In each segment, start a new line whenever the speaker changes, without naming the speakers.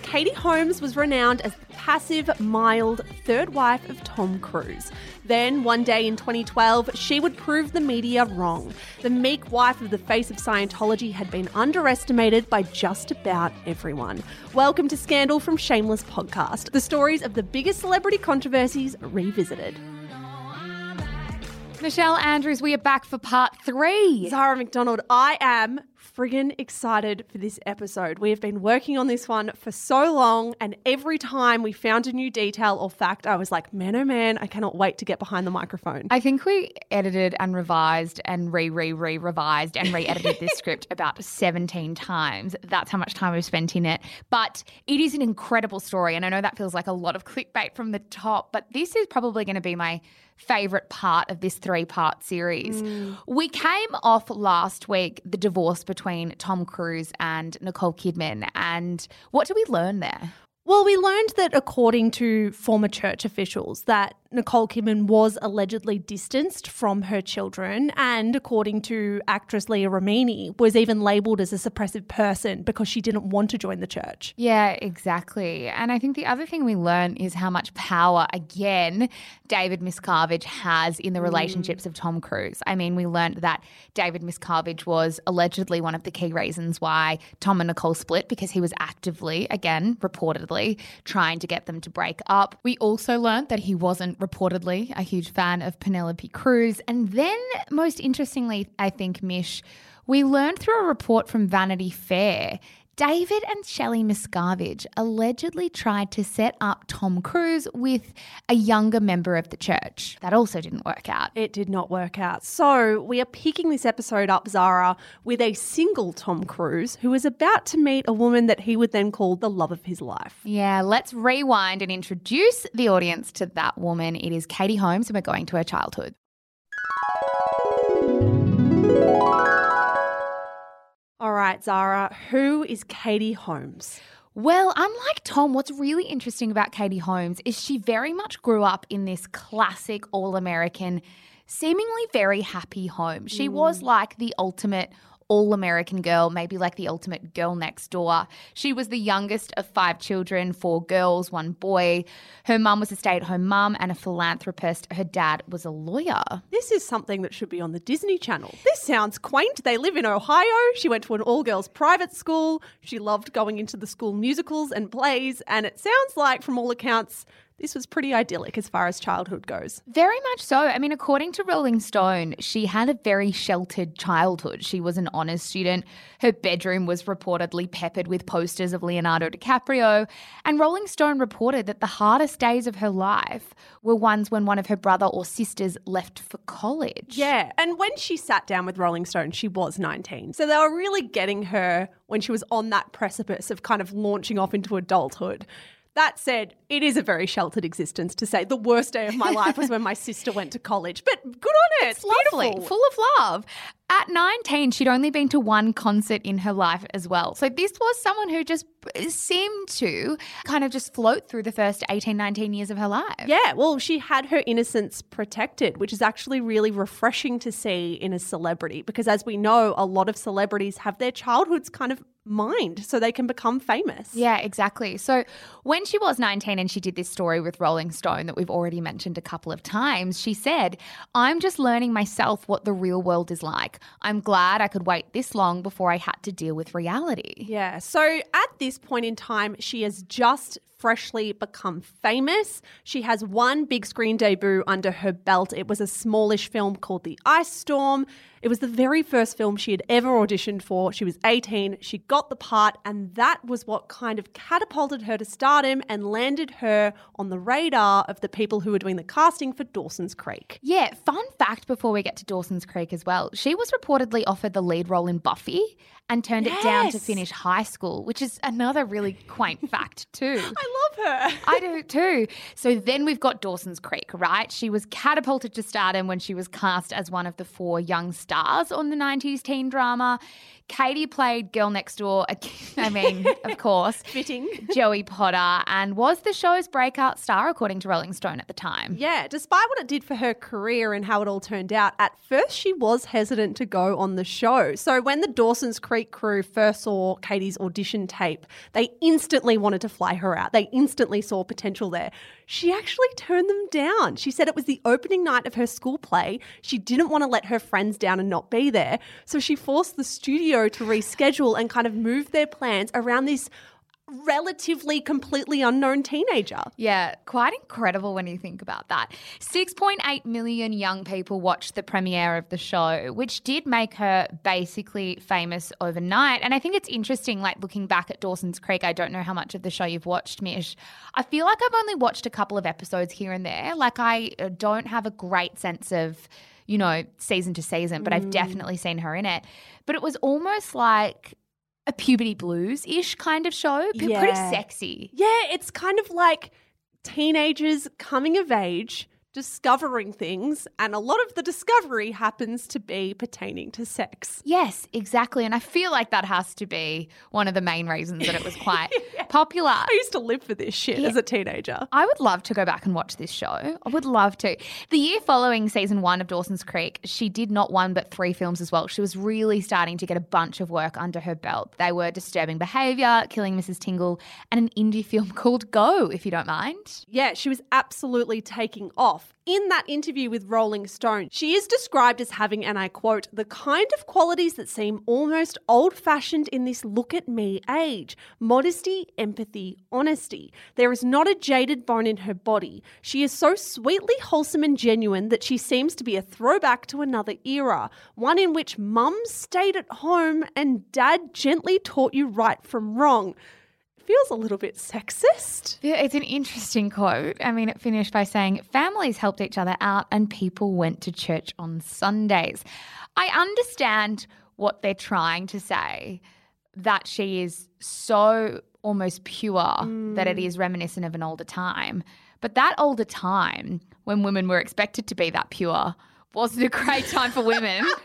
Katie Holmes was renowned as the passive, mild third wife of Tom Cruise. Then, one day in 2012, she would prove the media wrong. The meek wife of the face of Scientology had been underestimated by just about everyone. Welcome to Scandal from Shameless Podcast, the stories of the biggest celebrity controversies revisited.
Michelle Andrews, we are back for part three.
Zara McDonald, I am friggin' excited for this episode. We have been working on this one for so long, and every time we found a new detail or fact, I was like, man, oh man, I cannot wait to get behind the microphone.
I think we edited and revised and re re re revised and re edited this script about 17 times. That's how much time we've spent in it. But it is an incredible story. And I know that feels like a lot of clickbait from the top, but this is probably going to be my favorite part of this three part series. Mm. We came off last week the divorce between Tom Cruise and Nicole Kidman. And what did we learn there?
Well, we learned that according to former church officials that Nicole Kidman was allegedly distanced from her children and according to actress Leah Remini was even labeled as a suppressive person because she didn't want to join the church.
Yeah, exactly. And I think the other thing we learn is how much power, again, David Miscavige has in the mm. relationships of Tom Cruise. I mean, we learned that David Miscavige was allegedly one of the key reasons why Tom and Nicole split because he was actively, again, reportedly, trying to get them to break up. We also learned that he wasn't reportedly a huge fan of Penelope Cruz. And then, most interestingly, I think, Mish, we learned through a report from Vanity Fair David and Shelley Miscavige allegedly tried to set up Tom Cruise with a younger member of the church. That also didn't work out.
It did not work out. So, we are picking this episode up, Zara, with a single Tom Cruise who is about to meet a woman that he would then call the love of his life.
Yeah, let's rewind and introduce the audience to that woman. It is Katie Holmes, and we're going to her childhood.
All right, Zara, who is Katie Holmes?
Well, unlike Tom, what's really interesting about Katie Holmes is she very much grew up in this classic all American, seemingly very happy home. She was mm. like the ultimate all American girl, maybe like the ultimate girl next door. She was the youngest of five children, four girls, one boy. Her mum was a stay at home mum and a philanthropist. Her dad was a lawyer.
This is something that should be on the Disney Channel. This sounds quaint. They live in Ohio. She went to an all girls private school. She loved going into the school musicals and plays. And it sounds like, from all accounts, this was pretty idyllic as far as childhood goes.
Very much so. I mean, according to Rolling Stone, she had a very sheltered childhood. She was an honours student. Her bedroom was reportedly peppered with posters of Leonardo DiCaprio. And Rolling Stone reported that the hardest days of her life were ones when one of her brother or sisters left for college.
Yeah. And when she sat down with Rolling Stone, she was 19. So they were really getting her when she was on that precipice of kind of launching off into adulthood. That said, it is a very sheltered existence to say the worst day of my life was when my sister went to college. But good on her. It's,
Lovely,
beautiful.
full of love. At 19, she'd only been to one concert in her life as well. So this was someone who just seemed to kind of just float through the first 18, 19 years of her life.
Yeah, well, she had her innocence protected, which is actually really refreshing to see in a celebrity because, as we know, a lot of celebrities have their childhoods kind of mined so they can become famous.
Yeah, exactly. So when she was 19 and she did this story with Rolling Stone that we've already mentioned a couple of times, she said, I'm just learning myself what the real world is like. I'm glad I could wait this long before I had to deal with reality.
Yeah. So at this point in time, she has just freshly become famous. She has one big screen debut under her belt. It was a smallish film called The Ice Storm. It was the very first film she had ever auditioned for. She was 18. She got the part, and that was what kind of catapulted her to stardom and landed her on the radar of the people who were doing the casting for Dawson's Creek.
Yeah, fun fact before we get to Dawson's Creek as well. She was reportedly offered the lead role in Buffy and turned it down to finish high school, which is another really quaint fact, too.
I love her.
I do too. So then we've got Dawson's Creek, right? She was catapulted to stardom when she was cast as one of the four young stars on the 90s teen drama. Katie played Girl Next Door, I mean, of course,
Fitting.
Joey Potter, and was the show's breakout star, according to Rolling Stone at the time.
Yeah, despite what it did for her career and how it all turned out, at first she was hesitant to go on the show. So when the Dawson's Creek crew first saw Katie's audition tape, they instantly wanted to fly her out. They instantly saw potential there. She actually turned them down. She said it was the opening night of her school play. She didn't want to let her friends down and not be there. So she forced the studio to reschedule and kind of move their plans around this relatively completely unknown teenager.
Yeah, quite incredible when you think about that. 6.8 million young people watched the premiere of the show, which did make her basically famous overnight. And I think it's interesting, like looking back at Dawson's Creek, I don't know how much of the show you've watched, Mish. I feel like I've only watched a couple of episodes here and there. Like, I uh, don't have a great sense of. You know, season to season, but I've mm. definitely seen her in it. But it was almost like a puberty blues ish kind of show. P- Pretty sexy.
Yeah, it's kind of like teenagers coming of age, discovering things, and a lot of the discovery happens to be pertaining to sex.
Yes, exactly. And I feel like that has to be one of the main reasons that it was quite popular.
I used to live for this shit as a teenager.
I would love to go back and watch this show. I would love to. The year following season one of Dawson's Creek, she did not one but three films as well. She was really starting to get a bunch of work under her belt. They were Disturbing Behaviour, Killing Mrs. Tingle, and an indie film called Go, if you don't mind.
Yeah, she was absolutely taking off. In that interview with Rolling Stone, she is described as having, and I quote, the kind of qualities that seem almost old fashioned in this look at me age modesty, empathy, honesty. There is not a jaded bone in her body. She is so sweetly wholesome and genuine that she seems to be a throwback to another era, one in which mum stayed at home and dad gently taught you right from wrong. Feels a little bit sexist.
Yeah, It's an interesting quote. I mean, it finished by saying families helped each other out and people went to church on Sundays. I understand what they're trying to say that she is so almost pure that it mm. is reminiscent of an older time. But that older time, when women were expected to be that pure, wasn't a great time for women.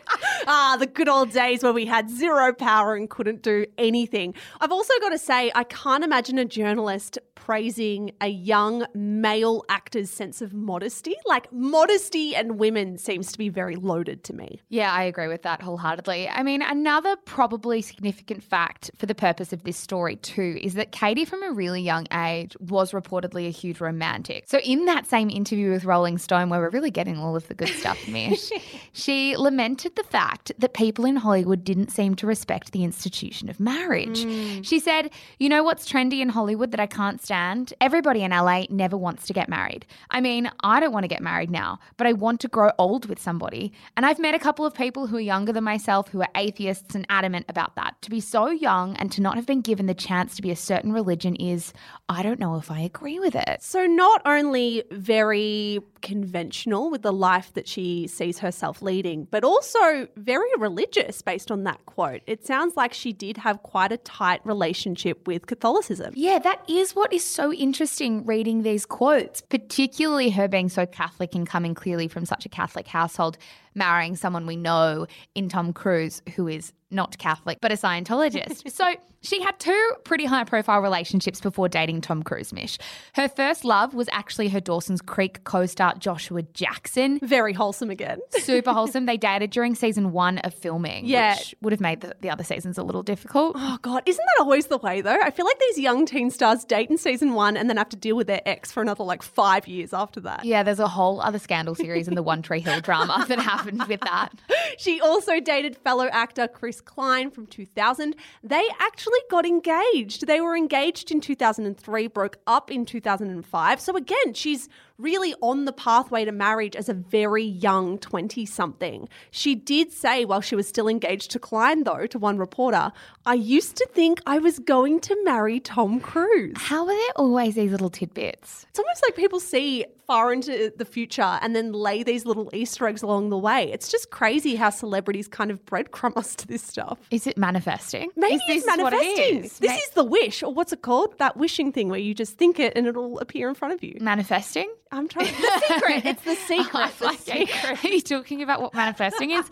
Ah, the good old days where we had zero power and couldn't do anything. I've also got to say, I can't imagine a journalist praising a young male actor's sense of modesty. Like, modesty and women seems to be very loaded to me.
Yeah, I agree with that wholeheartedly. I mean, another probably significant fact for the purpose of this story, too, is that Katie, from a really young age, was reportedly a huge romantic. So, in that same interview with Rolling Stone, where we're really getting all of the good stuff, She lamented the fact that people in Hollywood didn't seem to respect the institution of marriage. Mm. She said, You know what's trendy in Hollywood that I can't stand? Everybody in LA never wants to get married. I mean, I don't want to get married now, but I want to grow old with somebody. And I've met a couple of people who are younger than myself who are atheists and adamant about that. To be so young and to not have been given the chance to be a certain religion is, I don't know if I agree with it.
So, not only very conventional with the life that she sees herself leading, but also very religious based on that quote. It sounds like she did have quite a tight relationship with Catholicism.
Yeah, that is what is so interesting reading these quotes, particularly her being so Catholic and coming clearly from such a Catholic household. marrying someone we know in Tom Cruise, who is not Catholic, but a Scientologist. so she had two pretty high profile relationships before dating Tom Cruise, Mish. Her first love was actually her Dawson's Creek co star Joshua Jackson.
Very wholesome again.
Super wholesome. They dated during season one of filming,
Yeah.
which would have made the, the other seasons a little difficult.
Oh God, isn't that always the way though? I feel like these young teen stars date in season one and then have to deal with their ex for another like five years after that.
Yeah, there's a whole other scandal series in the One Tree Hill drama that happened with that.
She also dated fellow actor Chris Klein from 2000. They actually got engaged. They were engaged in 2003, broke up in 2005. So again, she's really on the pathway to marriage as a very young 20 something. She did say while she was still engaged to Klein, though, to one reporter, I used to think I was going to marry Tom Cruise.
How are there always these little tidbits?
It's almost like people see far into the future and then lay these little Easter eggs along the way. It's just crazy how celebrities kind of breadcrumb us to this stuff.
Is it manifesting?
Maybe
is
it's
this what it
manifesting.
is?
This
Ma-
is the wish, or what's it called? That wishing thing where you just think it and it'll appear in front of you.
manifesting.
I'm trying. The secret. It's the secret. The
Okay,
secret.
Are you talking about what manifesting is?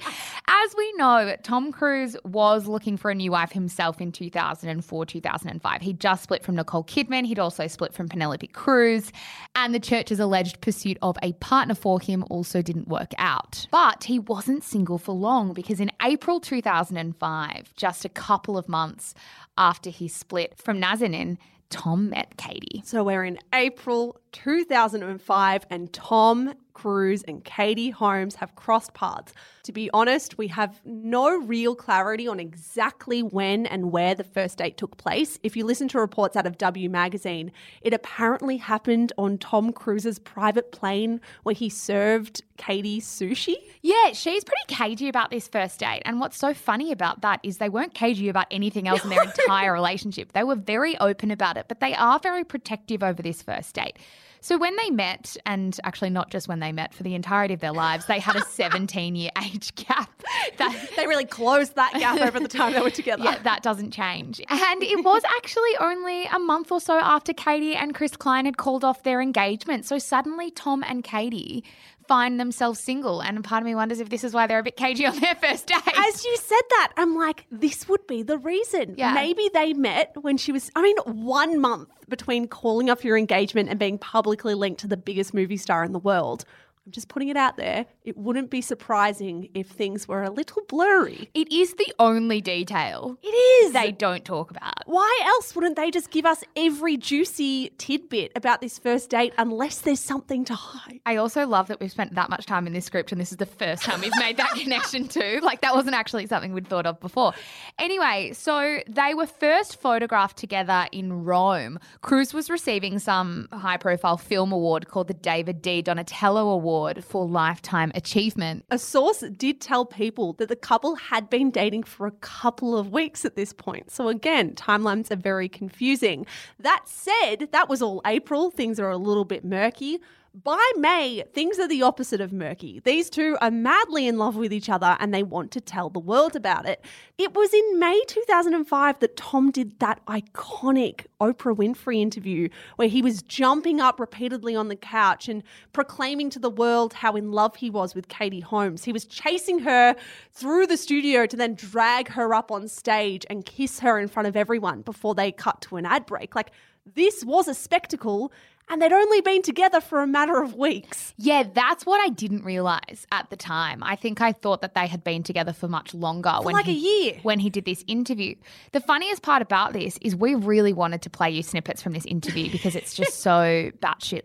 As we know, Tom Cruise was looking for a new wife himself in 2004, 2005. He just split from Nicole Kidman. He'd also split from Penelope Cruz. And the church's alleged pursuit of a partner for him also didn't work out. But he wasn't single for long because in April 2005, just a couple of months after he split from Nazanin, Tom met Katie.
So we're in April 2005, and Tom Cruise and Katie Holmes have crossed paths. To be honest, we have no real clarity on exactly when and where the first date took place. If you listen to reports out of W Magazine, it apparently happened on Tom Cruise's private plane where he served Katie sushi.
Yeah, she's pretty cagey about this first date. And what's so funny about that is they weren't cagey about anything else in their entire relationship. They were very open about it, but they are very protective over this first date. So when they met, and actually not just when they met, for the entirety of their lives, they had a 17 year age gap. That,
They really closed that gap over the time they were together.
yeah, that doesn't change. And it was actually only a month or so after Katie and Chris Klein had called off their engagement. So suddenly Tom and Katie find themselves single. And part of me wonders if this is why they're a bit cagey on their first date.
As you said that, I'm like, this would be the reason.
Yeah.
Maybe they met when she was, I mean, one month between calling off your engagement and being publicly linked to the biggest movie star in the world. I'm just putting it out there. It wouldn't be surprising if things were a little blurry.
It is the only detail
It is.
they don't talk about.
Why else wouldn't they just give us every juicy tidbit about this first date unless there's something to hide?
I also love that we've spent that much time in this script and this is the first time we've made that connection too. Like that wasn't actually something we'd thought of before. Anyway, so they were first photographed together in Rome. Cruise was receiving some high profile film award called the David di Donatello Award for Lifetime Achievement.
A source did tell people that the couple had been dating for a couple of weeks at this point. So, again, timelines are very confusing. That said, that was all April. Things are a little bit murky. By May, things are the opposite of murky. These two are madly in love with each other and they want to tell the world about it. It was in May 2005 that Tom did that iconic Oprah Winfrey interview where he was jumping up repeatedly on the couch and proclaiming to the world how in love he was with Katie Holmes. He was chasing her through the studio to then drag her up on stage and kiss her in front of everyone before they cut to an ad break. Like, this was a spectacle. And they'd only been together for a matter of weeks.
Yeah, that's what I didn't realize at the time. I think I thought that they had been together for much longer.
For like a year.
When he did this interview. The funniest part about this is we really wanted to play you snippets from this interview because it's just so batshit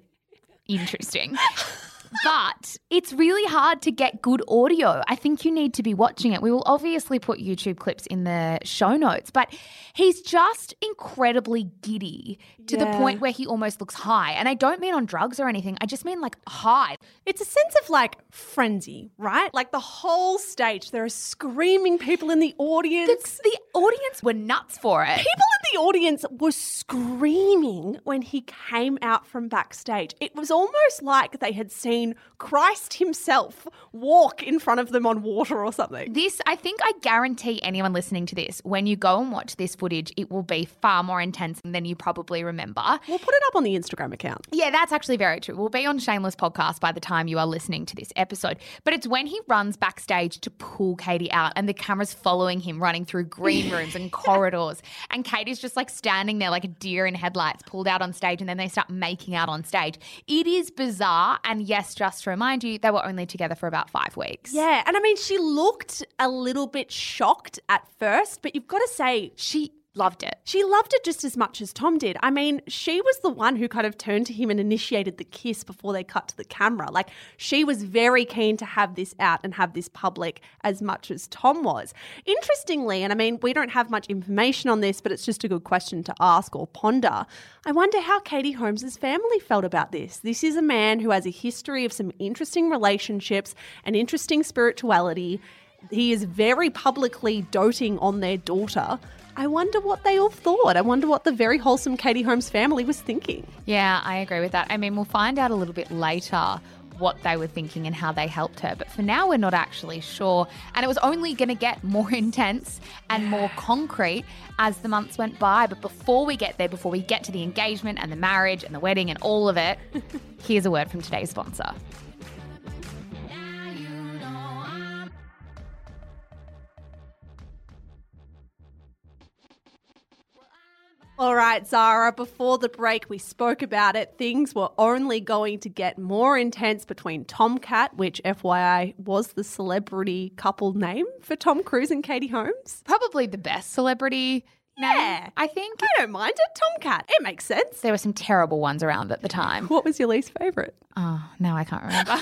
interesting. But it's really hard to get good audio. I think you need to be watching it. We will obviously put YouTube clips in the show notes, but he's just incredibly giddy to the point where he almost looks high. And I don't mean on drugs or anything, I just mean like high.
It's a sense of like frenzy, right? Like the whole stage, there are screaming people in the audience.
The, the audience were nuts for it.
people in the audience were screaming when he came out from backstage. It was almost like they had seen Christ himself walk in front of them on water or something.
This, I think, I guarantee anyone listening to this, when you go and watch this footage, it will be far more intense than you probably remember.
We'll put it up on the Instagram account.
Yeah, that's actually very true. We'll be on Shameless Podcast by the time you are listening to this episode. But it's when he runs backstage to pull Katie out and the camera's following him running through green rooms and corridors. And Katie's just like standing there like a deer in headlights, pulled out on stage, and then they start making out on stage. It is bizarre. And yes, just to remind you, they were only together for about five weeks.
Yeah, and I mean, she looked a little bit shocked at first, but you've got to say,
She loved it.
She loved it just as much as Tom did. I mean, she was the one who kind of turned to him and initiated the kiss before they cut to the camera. Like, she was very keen to have this out and have this public as much as Tom was. Interestingly, and I mean, we don't have much information on this, but it's just a good question to ask or ponder. I wonder how Katie Holmes's family felt about this. This is a man who has a history of some interesting relationships and interesting spirituality. He is very publicly doting on their daughter. I wonder what they all thought. I wonder what the very wholesome Katie Holmes family was thinking.
Yeah, I agree with that. I mean, we'll find out a little bit later what they were thinking and how they helped her. But for now, we're not actually sure. And it was only going to get more intense and more concrete as the months went by. But before we get there, before we get to the engagement and the marriage and the wedding and all of it, here's a word from today's sponsor.
All right, Zara, before the break, we spoke about it. Things were only going to get more intense between Tomcat, which FYI was the celebrity couple name for Tom Cruise and Katie Holmes.
Probably the best celebrity
Yeah.
I think.
I don't mind it, Tomcat. It makes sense.
There were some terrible ones around at the time.
What was your least favourite?
Oh, now I can't remember.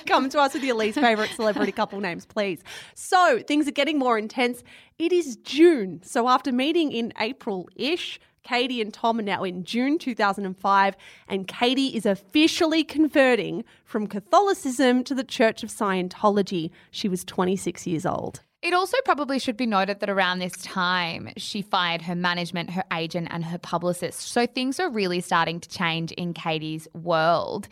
Come to us with your least favourite celebrity couple names, please. So things are getting more intense. It is June. So after meeting in April ish, Katie and Tom are now in June 2005, and Katie is officially converting from Catholicism to the Church of Scientology. She was 26 years old.
It also probably should be noted that around this time, she fired her management, her agent, and her publicist. So things are really starting to change in Katie's world.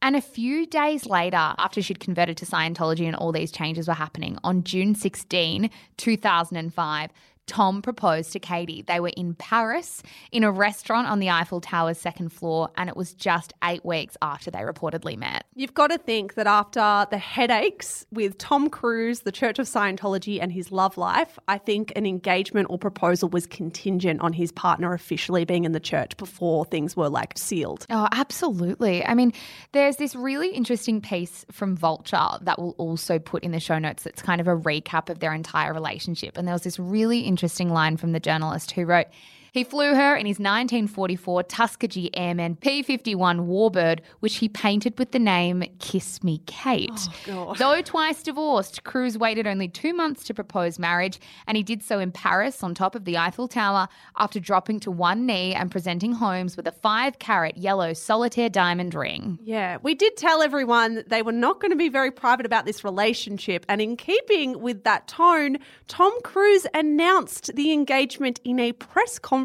And a few days later, after she'd converted to Scientology and all these changes were happening, on June 16, 2005, Tom proposed to Katie. They were in Paris in a restaurant on the Eiffel Tower's second floor, and it was just eight weeks after they reportedly met.
You've got to think that after the headaches with Tom Cruise, the Church of Scientology, and his love life, I think an engagement or proposal was contingent on his partner officially being in the church before things were like sealed.
Oh, absolutely. I mean, there's this really interesting piece from Vulture that we'll also put in the show notes that's kind of a recap of their entire relationship. And there was this really interesting line from the journalist who wrote, he flew her in his 1944 Tuskegee Airman P 51 Warbird, which he painted with the name Kiss Me Kate. Oh, Though twice divorced, Cruise waited only two months to propose marriage, and he did so in Paris on top of the Eiffel Tower after dropping to one knee and presenting Holmes with a five carat yellow solitaire diamond ring.
Yeah, we did tell everyone that they were not going to be very private about this relationship. And in keeping with that tone, Tom Cruise announced the engagement in a press conference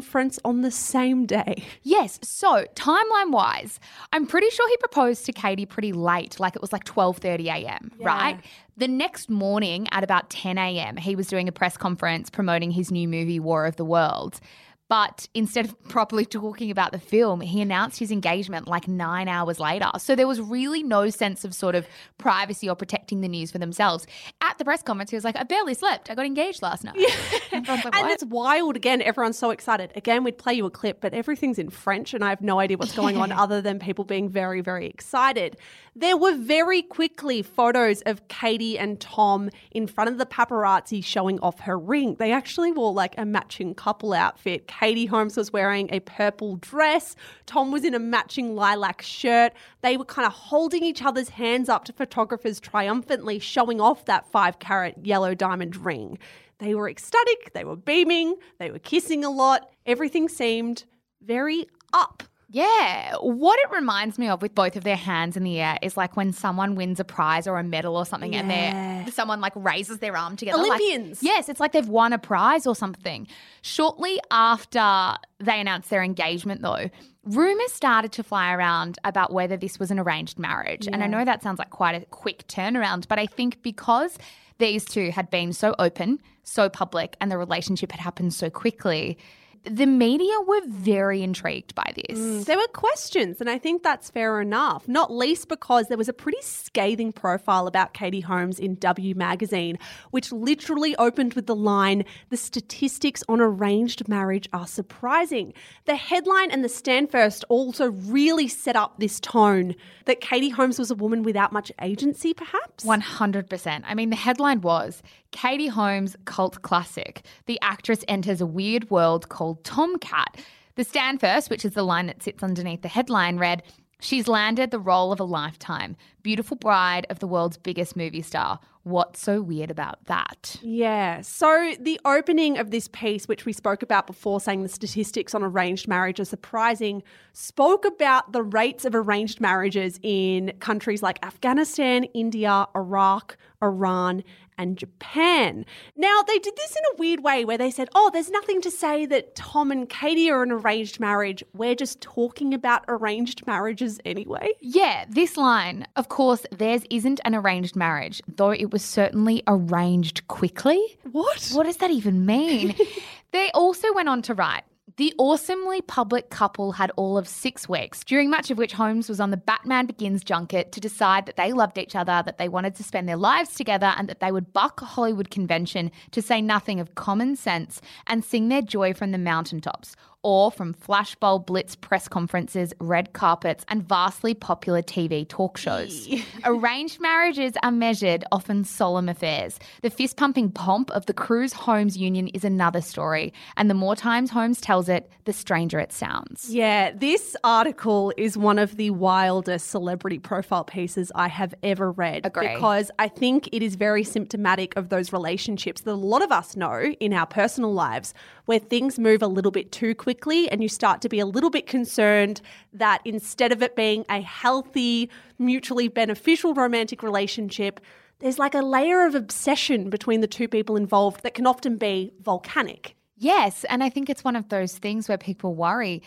on the same day.
Yes, so timeline wise, I'm pretty sure he proposed to Katie pretty late, like it was like 12:30 a.m., right? The next morning at about 10 a.m., he was doing a press conference promoting his new movie War of the Worlds. But instead of properly talking about the film, he announced his engagement like nine hours later. So there was really no sense of sort of privacy or protecting the news for themselves. At the press conference, he was like, I barely slept. I got engaged last night. Everyone's like,
And it's wild again. Everyone's so excited. Again, we'd play you a clip, but everything's in French, and I have no idea what's going on other than people being very, very excited. There were very quickly photos of Katie and Tom in front of the paparazzi showing off her ring. They actually wore like a matching couple outfit. Katie Holmes was wearing a purple dress, Tom was in a matching lilac shirt. They were kind of holding each other's hands up to photographers triumphantly showing off that five carat yellow diamond ring. They were ecstatic, they were beaming, they were kissing a lot. Everything seemed very up.
Yeah. What it reminds me of with both of their hands in the air is like when someone wins a prize or a medal or something and
Yeah.
they're someone like raises their arm together. like-
Olympians.
yes, it's like they've won a prize or something. Shortly after they announced their engagement though, rumors started to fly around about whether this was an arranged marriage. And I know that sounds like quite a quick turnaround, but I think because these two had been so open, so public, and the relationship had happened so quickly, the media were very intrigued by this.
Mm, there were questions, and I think that's fair enough, not least because there was a pretty scathing profile about Katie Holmes in W Magazine, which literally opened with the line The statistics on arranged marriage are surprising. The headline and the stand first also really set up this tone that Katie Holmes was a woman without much agency, perhaps?
100%. I mean, the headline was Katie Holmes cult classic. The actress enters a weird world called Tomcat. The stand first, which is the line that sits underneath the headline, read She's landed the role of a lifetime. Beautiful bride of the world's biggest movie star. What's so weird about that?
Yeah. So the opening of this piece, which we spoke about before, saying the statistics on arranged marriage are surprising, spoke about the rates of arranged marriages in countries like Afghanistan, India, Iraq, Iran, and Japan. Now, they did this in a weird way where they said, oh, there's nothing to say that Tom and Katie are an arranged marriage. We're just talking about arranged marriages anyway.
Yeah, this line, of course, theirs isn't an arranged marriage, though it was certainly arranged quickly.
What?
What does that even mean? they also went on to write the awesomely public couple had all of six weeks, during much of which Holmes was on the Batman Begins junket to decide that they loved each other, that they wanted to spend their lives together, and that they would buck a Hollywood convention to say nothing of common sense and sing their joy from the mountaintops. Or from flashbulb blitz press conferences, red carpets, and vastly popular TV talk shows. Arranged marriages are measured, often solemn affairs. The fist pumping pomp of the Cruise Holmes union is another story, and the more times Holmes tells it, the stranger it sounds.
Yeah, this article is one of the wildest celebrity profile pieces I have ever read.
Agree.
Because I think it is very symptomatic of those relationships that a lot of us know in our personal lives where things move a little bit too quickly and you start to be a little bit concerned that instead of it being a healthy, mutually beneficial romantic relationship, there's like a layer of obsession between the two people involved that can often be volcanic.
Yes, and I think it's one of those things where people worry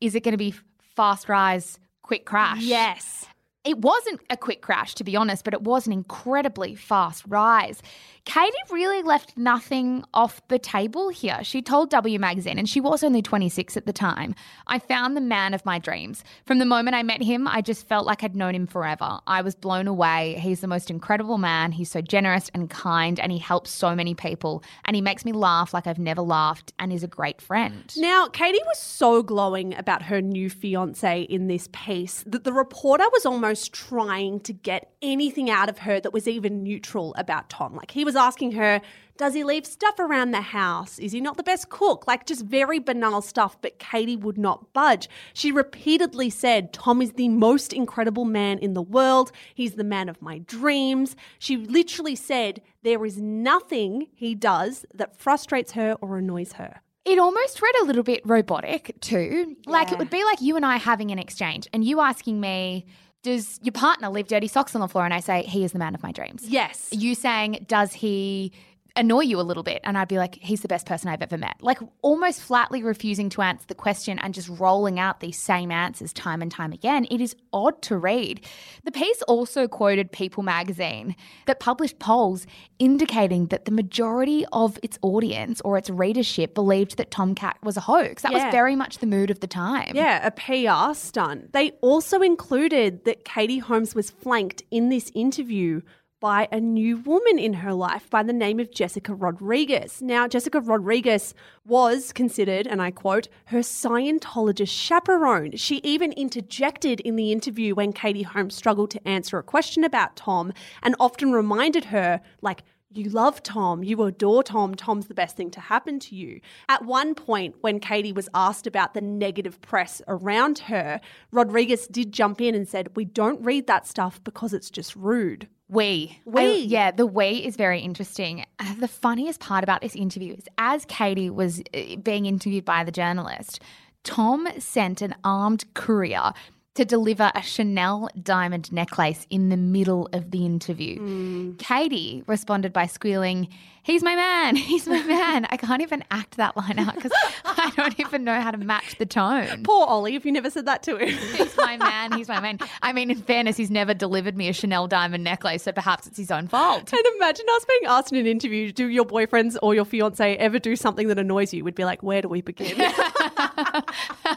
is it going to be fast rise, quick crash?
Yes.
It wasn't a quick crash, to be honest, but it was an incredibly fast rise. Katie really left nothing off the table here. She told W Magazine, and she was only 26 at the time, I found the man of my dreams. From the moment I met him, I just felt like I'd known him forever. I was blown away. He's the most incredible man. He's so generous and kind, and he helps so many people. And he makes me laugh like I've never laughed, and is a great friend.
Now, Katie was so glowing about her new fiance in this piece that the reporter was almost trying to get anything out of her that was even neutral about Tom. Like he was asking her, does he leave stuff around the house? Is he not the best cook? Like just very banal stuff, but Katie would not budge. She repeatedly said, Tom is the most incredible man in the world. He's the man of my dreams. She literally said, there is nothing he does that frustrates her or annoys her.
It almost read a little bit robotic too. Like it would be like you and I having an exchange and you asking me, does your partner leave dirty socks on the floor? And I say, he is the man of my dreams.
Yes.
You saying, does he annoy you a little bit? And I'd be like, he's the best person I've ever met. Like almost flatly refusing to answer the question and just rolling out these same answers time and time again. It is odd to read. The piece also quoted People magazine that published polls indicating that the majority of its audience or its readership believed that Tomcat was a hoax. That
Yeah.
was very much the mood of the time.
Yeah, a PR stunt. They also included that Katie Holmes was flanked in this interview by a new woman in her life by the name of Jessica Rodriguez. Now, Jessica Rodriguez was considered, and I quote, her Scientologist chaperone. She even interjected in the interview when Katie Holmes struggled to answer a question about Tom and often reminded her, like, you love Tom, you adore Tom, Tom's the best thing to happen to you. At one point, when Katie was asked about the negative press around her, Rodriguez did jump in and said, We don't read that stuff because it's just rude.
We.
We.
I- yeah, the we is very interesting. Uh, The funniest part about this interview is as Katie was uh, being interviewed by the journalist, Tom sent an armed courier to deliver a Chanel diamond necklace in the middle of the interview. Mm. Katie responded by squealing, He's my man. He's my man. I can't even act that line out because I don't even know how to match the tone.
Poor Ollie, if you never said that to him.
He's my man. He's my man. I mean, in fairness, he's never delivered me a Chanel diamond necklace, so perhaps it's his own fault.
And imagine us being asked in an interview, do your boyfriends or your fiance ever do something that annoys you? We'd be like, where do we begin?
How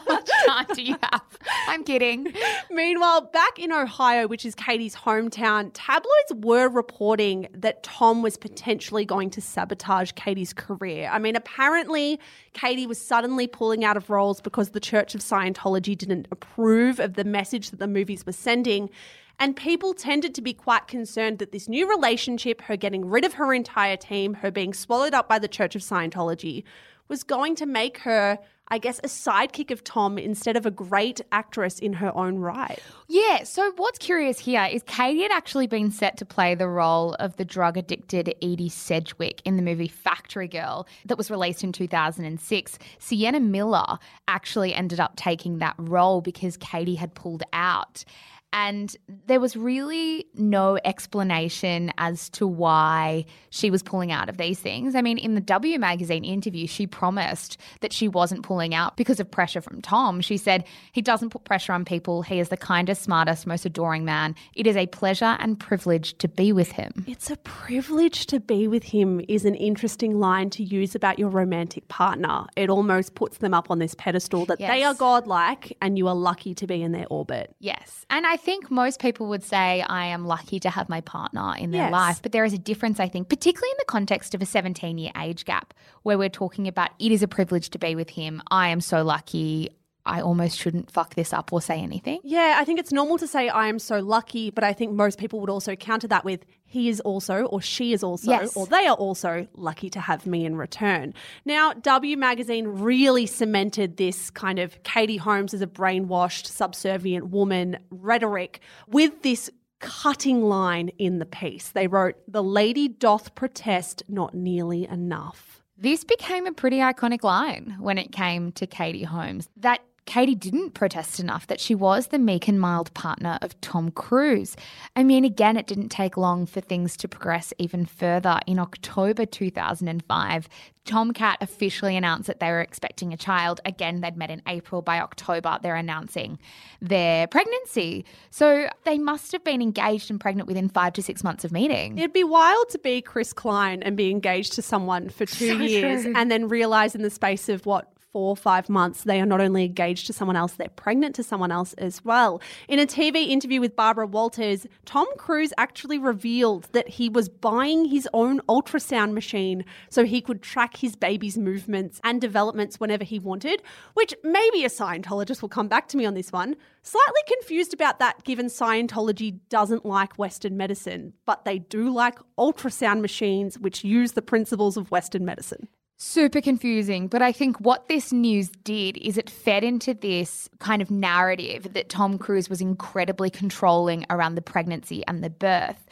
much time do you have? I'm kidding.
Meanwhile, back in Ohio, which is Katie's hometown, tabloids were reporting that Tom was potentially going to sabotage Katie's career. I mean, apparently, Katie was suddenly pulling out of roles because the Church of Scientology didn't approve of the message that the movies were sending. And people tended to be quite concerned that this new relationship, her getting rid of her entire team, her being swallowed up by the Church of Scientology, was going to make her, I guess, a sidekick of Tom instead of a great actress in her own right.
Yeah, so what's curious here is Katie had actually been set to play the role of the drug addicted Edie Sedgwick in the movie Factory Girl that was released in 2006. Sienna Miller actually ended up taking that role because Katie had pulled out. And there was really no explanation as to why she was pulling out of these things. I mean, in the W Magazine interview, she promised that she wasn't pulling out because of pressure from Tom. She said, He doesn't put pressure on people. He is the kindest, smartest, most adoring man. It is a pleasure and privilege to be with him.
It's a privilege to be with him, is an interesting line to use about your romantic partner. It almost puts them up on this pedestal that they are godlike and you are lucky to be in their orbit.
Yes. And I think most people would say, I am lucky to have my partner in their
Yes.
life. But there is a difference, I think, particularly in the context of a 17 year age gap, where we're talking about it is a privilege to be with him. I am so lucky. I almost shouldn't fuck this up or say anything.
Yeah, I think it's normal to say I am so lucky, but I think most people would also counter that with he is also, or she is also,
Yes.
or they are also lucky to have me in return. Now, W Magazine really cemented this kind of Katie Holmes as a brainwashed, subservient woman rhetoric with this cutting line in the piece. They wrote, The lady doth protest not nearly enough.
This became a pretty iconic line when it came to Katie Holmes. That Katie didn't protest enough that she was the meek and mild partner of Tom Cruise. I mean, again, it didn't take long for things to progress even further. In October 2005, Tomcat officially announced that they were expecting a child. Again, they'd met in April. By October, they're announcing their pregnancy. So they must have been engaged and pregnant within five to six months of meeting.
It'd be wild to be Chris Klein and be engaged to someone for two
So
years
true.
and then realize in the space of what, four or five months, they are not only engaged to someone else, they're pregnant to someone else as well. In a TV interview with Barbara Walters, Tom Cruise actually revealed that he was buying his own ultrasound machine so he could track his baby's movements and developments whenever he wanted, which maybe a Scientologist will come back to me on this one. Slightly confused about that given Scientology doesn't like Western medicine, but they do like ultrasound machines which use the principles of Western medicine.
Super confusing, but I think what this news did is it fed into this kind of narrative that Tom Cruise was incredibly controlling around the pregnancy and the birth.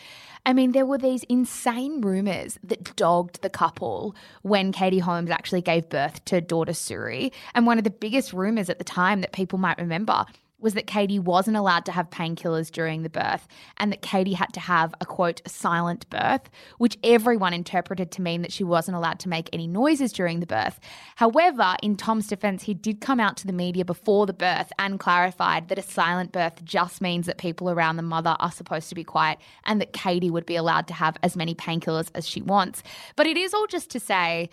I mean, there were these insane rumors that dogged the couple when Katie Holmes actually gave birth to daughter Suri. And one of the biggest rumors at the time that people might remember was that Katie wasn't allowed to have painkillers during the birth and that Katie had to have a quote silent birth, which everyone interpreted to mean that she wasn't allowed to make any noises during the birth. However, in Tom's defense, he did come out to the media before the birth and clarified that a silent birth just means that people around the mother are supposed to be quiet and that Katie would be allowed to have as many painkillers as she wants. But it is all just to say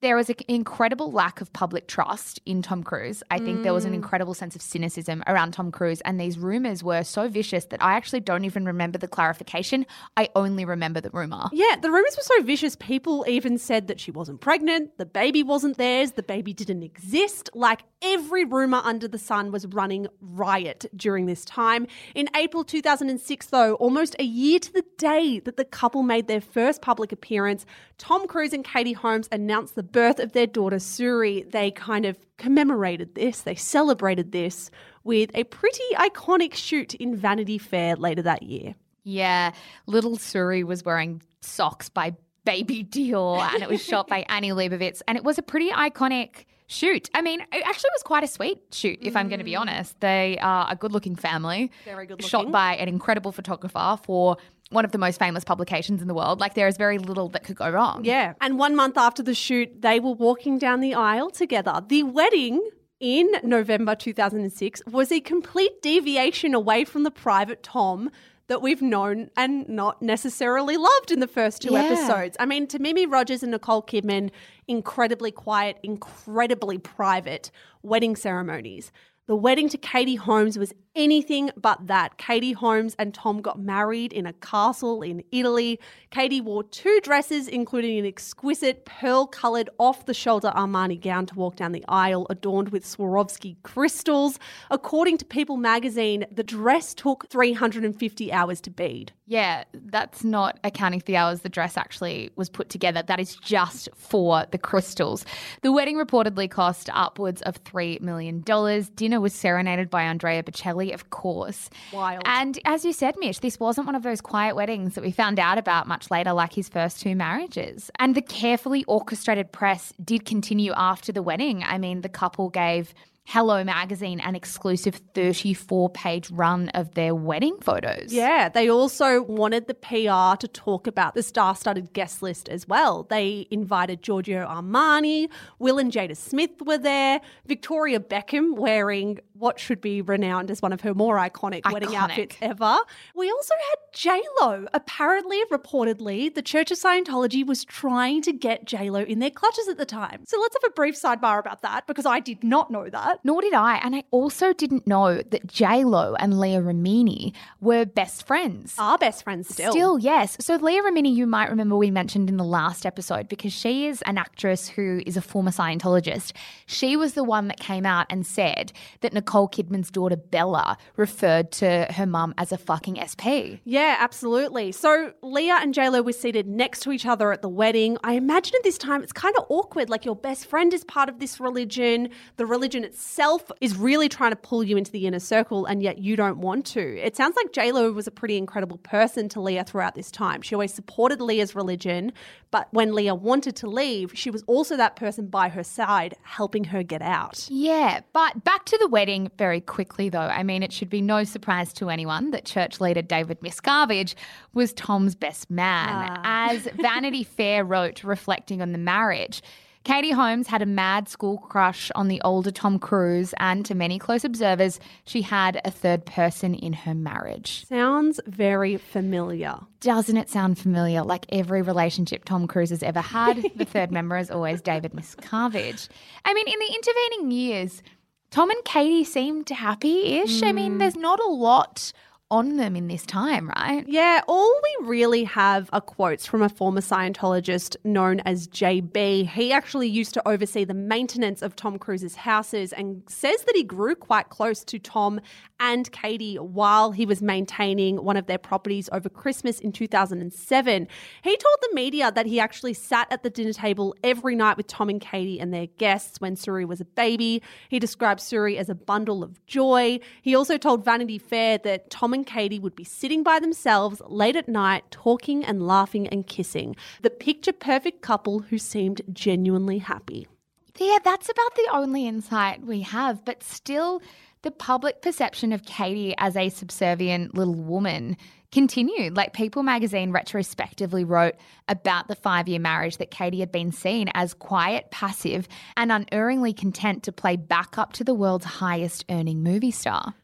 there was an incredible lack of public trust in Tom Cruise. I think there was an mm. incredible sense of cynicism around Tom Cruise, and these rumors were so vicious that I actually don't even remember the clarification. I only remember the rumor.
Yeah, the rumors were so vicious. People even said that she wasn't pregnant, the baby wasn't theirs, the baby didn't exist. Like every rumor under the sun was running riot during this time. In April 2006, though, almost a year to the day that the couple made their first public appearance, Tom Cruise and Katie Holmes announced the birth of their daughter Suri. They kind of commemorated this, they celebrated this with a pretty iconic shoot in Vanity Fair later that year.
Yeah, little Suri was wearing socks by Baby Dior, and it was shot by Annie Leibovitz, and it was a pretty iconic shoot. I mean, it actually was quite a sweet shoot, if I'm going to be honest. They are a good looking family.
Mm. Very good
Shot by an incredible photographer for one of the most famous publications in the world. Like, there is very little that could go wrong.
Yeah. And one month after the shoot, they were walking down the aisle together. The wedding in November 2006 was a complete deviation away from the private Tom that we've known and not necessarily loved in the first two
Yeah.
episodes. I mean, to Mimi Rogers and Nicole Kidman, incredibly quiet, incredibly private wedding ceremonies. The wedding to Katie Holmes was anything but that. Katie Holmes and Tom got married in a castle in Italy. Katie wore two dresses, including an exquisite pearl colored off the shoulder Armani gown to walk down the aisle, adorned with Swarovski crystals. According to People magazine, the dress took 350 hours to bead.
Yeah, that's not accounting for the hours the dress actually was put together. That is just for the crystals. The wedding reportedly cost upwards of $3 million. Dinner was serenaded by Andrea Bocelli, of course.
Wild.
And as you said, Mish, this wasn't one of those quiet weddings that we found out about much later, like his first two marriages. And the carefully orchestrated press did continue after the wedding. I mean, the couple gave. Hello Magazine an exclusive 34 page run of their wedding photos.
Yeah, they also wanted the PR to talk about the star studded guest list as well. They invited Giorgio Armani, Will and Jada Smith were there, Victoria Beckham wearing what should be renowned as one of her more iconic, wedding outfits ever. We also had J-Lo. Apparently, reportedly, the Church of Scientology was trying to get J-Lo in their clutches at the time. So let's have a brief sidebar about that because I did not know that.
Nor did I. And I also didn't know that J Lo and Leah Remini were best friends.
Our best friends still.
Still, yes. So Leah Remini, you might remember we mentioned in the last episode because she is an actress who is a former Scientologist. She was the one that came out and said that Nicole Kidman's daughter Bella referred to her mum as a fucking SP.
Yeah, absolutely. So Leah and JLo were seated next to each other at the wedding. I imagine at this time it's kind of awkward. Like your best friend is part of this religion. The religion itself is really trying to pull you into the inner circle, and yet you don't want to. It sounds like JLo was a pretty incredible person to Leah throughout this time. She always supported Leah's religion, but when Leah wanted to leave, she was also that person by her side, helping her get out.
Yeah, but back to the wedding very quickly, though. I mean, it should be no surprise to anyone that church leader David Miscavige was Tom's best man. Ah. As Vanity Fair wrote, reflecting on the marriage, Katie Holmes had a mad school crush on the older Tom Cruise, and to many close observers, she had a third person in her marriage.
Sounds very familiar.
Doesn't it sound familiar? Like every relationship Tom Cruise has ever had, the third member is always David Miscavige. I mean, in the intervening years, Tom and Katie seemed happy ish. I mean, mm. there's not a lot on them in this time, right?
Yeah, all we really have are quotes from a former Scientologist known as JB. He actually used to oversee the maintenance of Tom Cruise's houses and says that he grew quite close to Tom and Katie while he was maintaining one of their properties over Christmas in 2007. He told the media that he actually sat at the dinner table every night with Tom and Katie and their guests when Suri was a baby. He described Suri as a bundle of joy. He also told Vanity Fair that Tom and Katie would be sitting by themselves late at night, talking and laughing and kissing. The picture perfect couple who seemed genuinely happy.
Yeah, that's about the only insight we have, but still, the public perception of Katie as a subservient little woman continued. Like People magazine retrospectively wrote about the five year marriage that Katie had been seen as quiet, passive, and unerringly content to play backup to the world's highest earning movie star.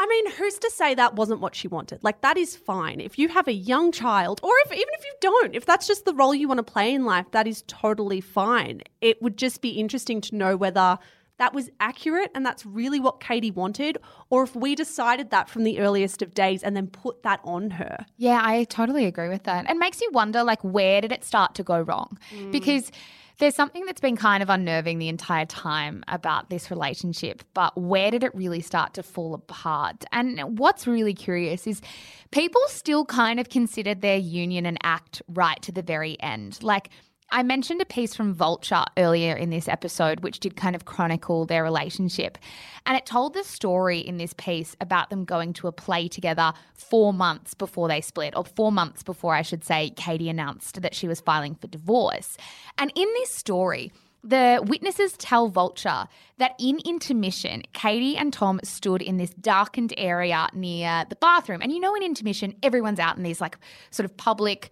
I mean, who's to say that wasn't what she wanted? Like, that is fine. If you have a young child, or if even if you don't, if that's just the role you want to play in life, that is totally fine. It would just be interesting to know whether that was accurate and that's really what Katie wanted, or if we decided that from the earliest of days and then put that on her.
Yeah, I totally agree with that. It makes you wonder, like, where did it start to go wrong? Mm. Because there's something that's been kind of unnerving the entire time about this relationship, but where did it really start to fall apart? And what's really curious is people still kind of considered their union an act right to the very end. Like, I mentioned a piece from Vulture earlier in this episode, which did kind of chronicle their relationship. And it told the story in this piece about them going to a play together four months before they split, or four months before, I should say, Katie announced that she was filing for divorce. And in this story, The witnesses tell Vulture that in intermission, Katie and Tom stood in this darkened area near the bathroom. And you know, in intermission, everyone's out in these like sort of public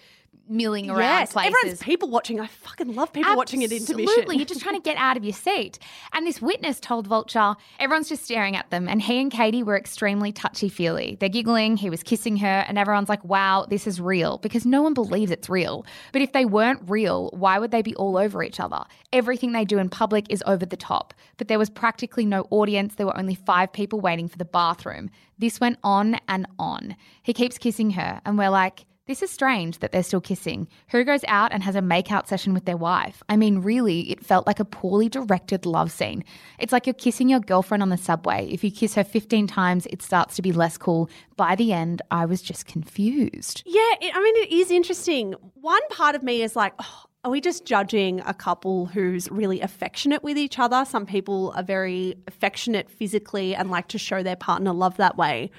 milling around
yes,
places.
everyone's people watching. I fucking love people watching at intermission.
Absolutely. You're just trying to get out of your seat. And this witness told Vulture, everyone's just staring at them. And he and Katie were extremely touchy feely. They're giggling, he was kissing her, and everyone's like, wow, this is real because no one believes it's real. But if they weren't real, why would they be all over each other? Everything they do in public is over the top. But there was practically no audience. There were only five people waiting for the bathroom. This went on and on. He keeps kissing her, and we're like, this is strange that they're still kissing. Who goes out and has a makeout session with their wife? I mean, really, it felt like a poorly directed love scene. It's like you're kissing your girlfriend on the subway. If you kiss her 15 times, it starts to be less cool. By the end, I was just confused.
Yeah, it, I mean, it is interesting. One part of me is like, oh, are we just judging a couple who's really affectionate with each other? Some people are very affectionate physically and like to show their partner love that way.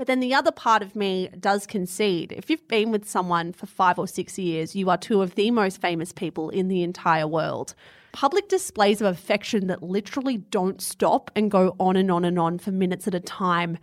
But then the other part of me does concede. If you've been with someone for five or six years, you are two of the most famous people in the entire world. Public displays of affection that literally don't stop and go on and on and on for minutes at a time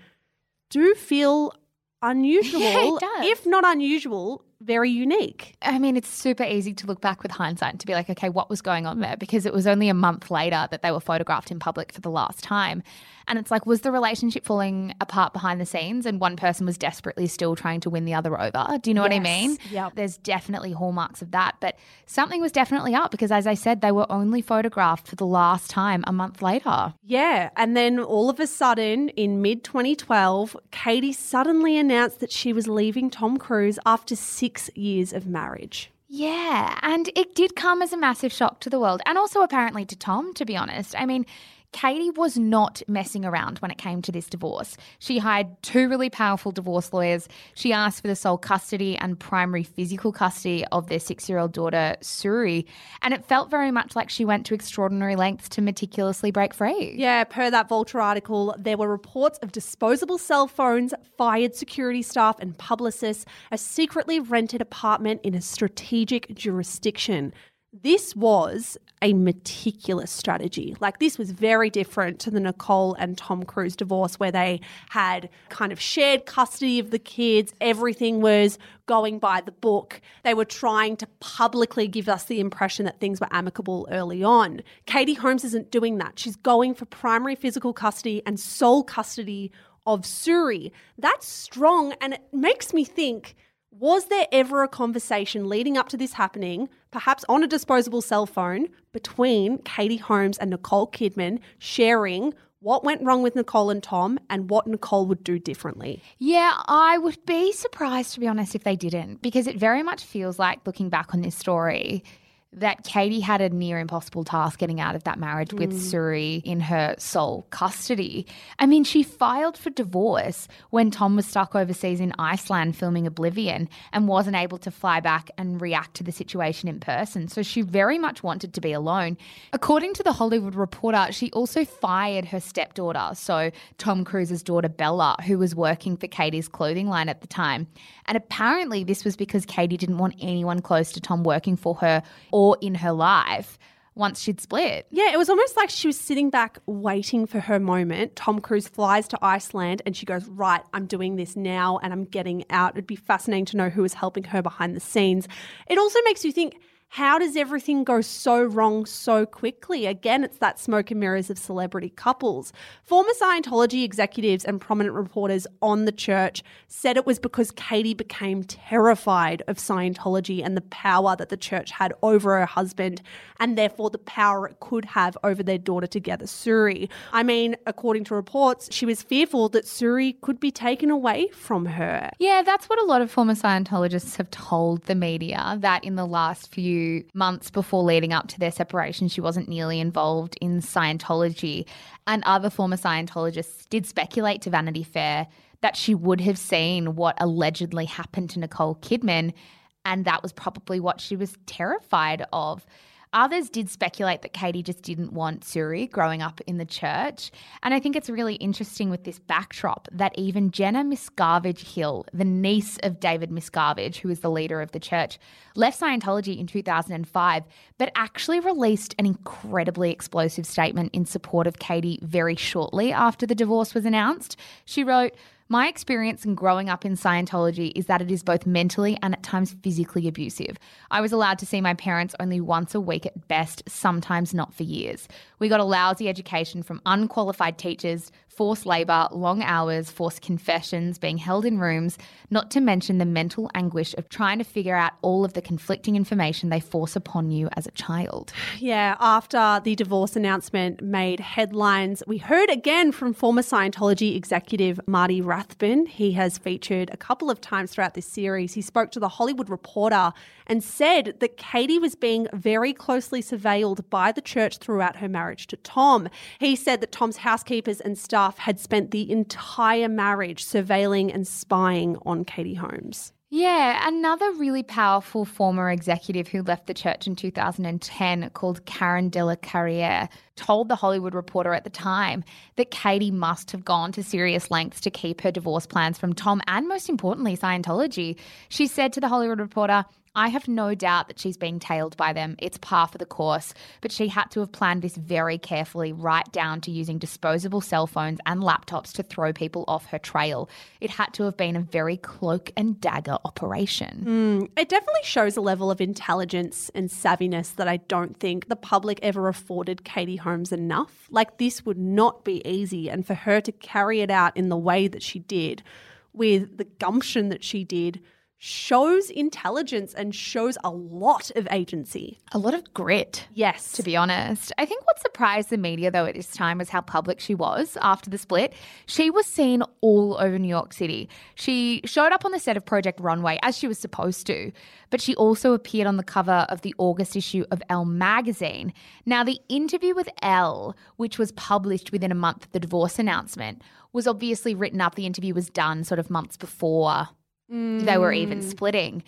do feel unusual.
Yeah, it does.
If not unusual, very unique.
I mean, it's super easy to look back with hindsight and to be like, okay, what was going on there? Because it was only a month later that they were photographed in public for the last time. And it's like, was the relationship falling apart behind the scenes and one person was desperately still trying to win the other over? Do you know what I mean?
Yep.
There's definitely hallmarks of that. But something was definitely up because, as I said, they were only photographed for the last time a month later.
Yeah. And then all of a sudden, in mid 2012, Katie suddenly announced that she was leaving Tom Cruise after six years of marriage.
Yeah, and it did come as a massive shock to the world and also apparently to Tom, to be honest. I mean, Katie was not messing around when it came to this divorce. She hired two really powerful divorce lawyers. She asked for the sole custody and primary physical custody of their six year old daughter, Suri. And it felt very much like she went to extraordinary lengths to meticulously break free.
Yeah, per that Vulture article, there were reports of disposable cell phones, fired security staff and publicists, a secretly rented apartment in a strategic jurisdiction. This was a meticulous strategy. Like, this was very different to the Nicole and Tom Cruise divorce, where they had kind of shared custody of the kids. Everything was going by the book. They were trying to publicly give us the impression that things were amicable early on. Katie Holmes isn't doing that. She's going for primary physical custody and sole custody of Suri. That's strong, and it makes me think. Was there ever a conversation leading up to this happening, perhaps on a disposable cell phone, between Katie Holmes and Nicole Kidman sharing what went wrong with Nicole and Tom and what Nicole would do differently?
Yeah, I would be surprised, to be honest, if they didn't, because it very much feels like looking back on this story that Katie had a near impossible task getting out of that marriage with hmm. Suri in her sole custody. I mean, she filed for divorce when Tom was stuck overseas in Iceland filming Oblivion and wasn't able to fly back and react to the situation in person. So she very much wanted to be alone. According to the Hollywood Reporter, she also fired her stepdaughter, so Tom Cruise's daughter Bella, who was working for Katie's clothing line at the time. And apparently, this was because Katie didn't want anyone close to Tom working for her or in her life once she'd split.
Yeah, it was almost like she was sitting back waiting for her moment. Tom Cruise flies to Iceland and she goes, Right, I'm doing this now and I'm getting out. It'd be fascinating to know who was helping her behind the scenes. It also makes you think, how does everything go so wrong so quickly? Again, it's that smoke and mirrors of celebrity couples. Former Scientology executives and prominent reporters on the church said it was because Katie became terrified of Scientology and the power that the church had over her husband, and therefore the power it could have over their daughter together, Suri. I mean, according to reports, she was fearful that Suri could be taken away from her.
Yeah, that's what a lot of former Scientologists have told the media that in the last few months before leading up to their separation, she wasn't nearly involved in Scientology. And other former Scientologists did speculate to Vanity Fair that she would have seen what allegedly happened to Nicole Kidman. And that was probably what she was terrified of. Others did speculate that Katie just didn't want Suri growing up in the church. And I think it's really interesting with this backdrop that even Jenna Miscavige Hill, the niece of David Miscavige, who is the leader of the church, left Scientology in 2005, but actually released an incredibly explosive statement in support of Katie very shortly after the divorce was announced. She wrote, my experience in growing up in Scientology is that it is both mentally and at times physically abusive. I was allowed to see my parents only once a week at best, sometimes not for years. We got a lousy education from unqualified teachers, forced labour, long hours, forced confessions, being held in rooms, not to mention the mental anguish of trying to figure out all of the conflicting information they force upon you as a child.
Yeah, after the divorce announcement made headlines, we heard again from former Scientology executive Marty Rathbun. He has featured a couple of times throughout this series. He spoke to the Hollywood Reporter and said that Katie was being very closely surveilled by the church throughout her marriage to Tom. He said that Tom's housekeepers and staff had spent the entire marriage surveilling and spying on Katie Holmes.
Yeah, another really powerful former executive who left the church in 2010 called Karen de la Carriere told the Hollywood Reporter at the time that Katie must have gone to serious lengths to keep her divorce plans from Tom and most importantly Scientology. She said to the Hollywood Reporter, I have no doubt that she's being tailed by them. It's par for the course. But she had to have planned this very carefully, right down to using disposable cell phones and laptops to throw people off her trail. It had to have been a very cloak and dagger operation.
Mm, it definitely shows a level of intelligence and savviness that I don't think the public ever afforded Katie Holmes enough. Like, this would not be easy, and for her to carry it out in the way that she did, with the gumption that she did, shows intelligence and shows a lot of agency.
A lot of grit.
Yes.
to be honest. I think what surprised the media, though, at this time was how public she was after the split. She was seen all over New York City. She showed up on the set of Project Runway as she was supposed to, but she also appeared on the cover of the August issue of Elle magazine. Now, the interview with Elle, which was published within a month of the divorce announcement, was obviously written up. The interview was done sort of months before they were even mm. splitting.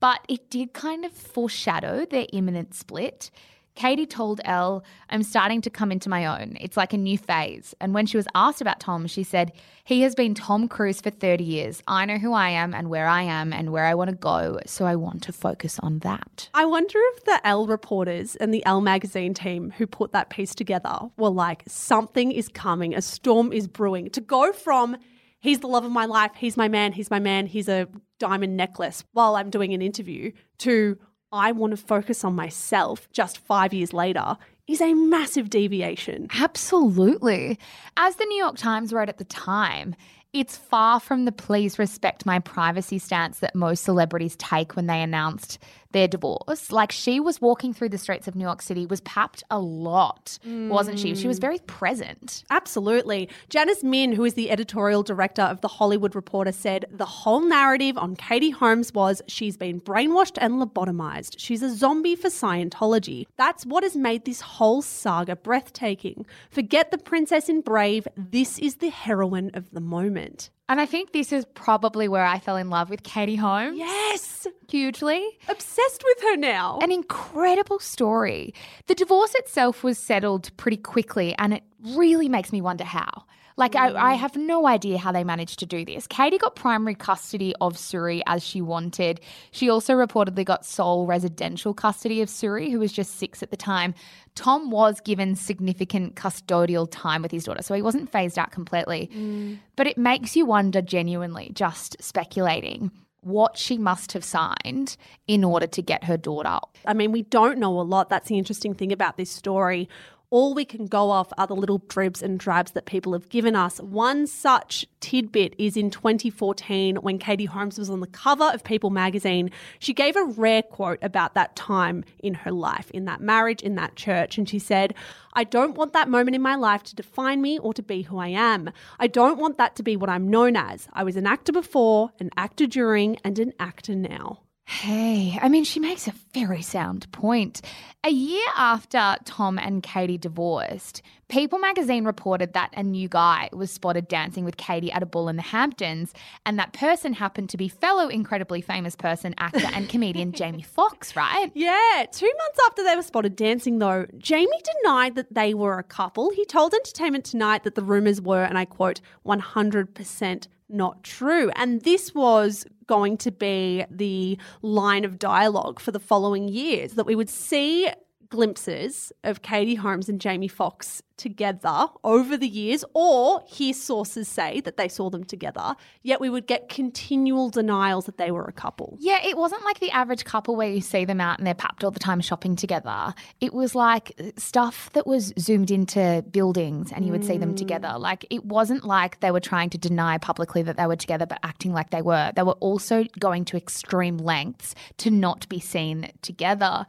But it did kind of foreshadow their imminent split. Katie told Elle, I'm starting to come into my own. It's like a new phase. And when she was asked about Tom, she said, He has been Tom Cruise for 30 years. I know who I am and where I am and where I want to go. So I want to focus on that.
I wonder if the Elle reporters and the Elle magazine team who put that piece together were like, something is coming, a storm is brewing. To go from, he's the love of my life, he's my man, he's my man, he's a diamond necklace while I'm doing an interview, to, I want to focus on myself just five years later, is a massive deviation.
Absolutely. As the New York Times wrote at the time, it's far from the please respect my privacy stance that most celebrities take when they announced their divorce. Like she was walking through the streets of New York City, was papped a lot, wasn't she? She was very present.
Absolutely. Janice Min, who is the editorial director of The Hollywood Reporter, said the whole narrative on Katie Holmes was she's been brainwashed and lobotomized. She's a zombie for Scientology. That's what has made this whole saga breathtaking. Forget the princess in Brave. This is the heroine of the moment.
And I think this is probably where I fell in love with Katie Holmes.
Yes.
Hugely.
Obsessed with her now.
An incredible story. The divorce itself was settled pretty quickly, and it really makes me wonder how. Like, I, I mm. have no idea how they managed to do this. Katie got primary custody of Suri as she wanted. She also reportedly got sole residential custody of Suri, who was just six at the time. Tom was given significant custodial time with his daughter, so he wasn't phased out completely. Mm. But it makes you wonder genuinely, just speculating, what she must have signed in order to get her daughter
I mean, we don't know a lot. That's the interesting thing about this story. All we can go off are the little dribs and drabs that people have given us. One such tidbit is in 2014 when Katie Holmes was on the cover of People magazine. She gave a rare quote about that time in her life, in that marriage, in that church. And she said, I don't want that moment in my life to define me or to be who I am. I don't want that to be what I'm known as. I was an actor before, an actor during, and an actor now.
Hey, I mean, she makes a very sound point. A year after Tom and Katie divorced, People magazine reported that a new guy was spotted dancing with Katie at a ball in the Hamptons, and that person happened to be fellow incredibly famous person, actor, and comedian Jamie Foxx, right?
Yeah, two months after they were spotted dancing, though, Jamie denied that they were a couple. He told Entertainment Tonight that the rumours were, and I quote, 100% not true. And this was going to be the line of dialogue for the following years that we would see glimpses of Katie Holmes and Jamie Foxx together over the years, or hear sources say that they saw them together, yet we would get continual denials that they were a couple.
Yeah, it wasn't like the average couple where you see them out and they're papped all the time shopping together. It was like uh, stuff that was zoomed into buildings and you would see them mm. together. Like it wasn't like they were trying to deny publicly that they were together but acting like they were. They were also going to extreme lengths to not be seen together.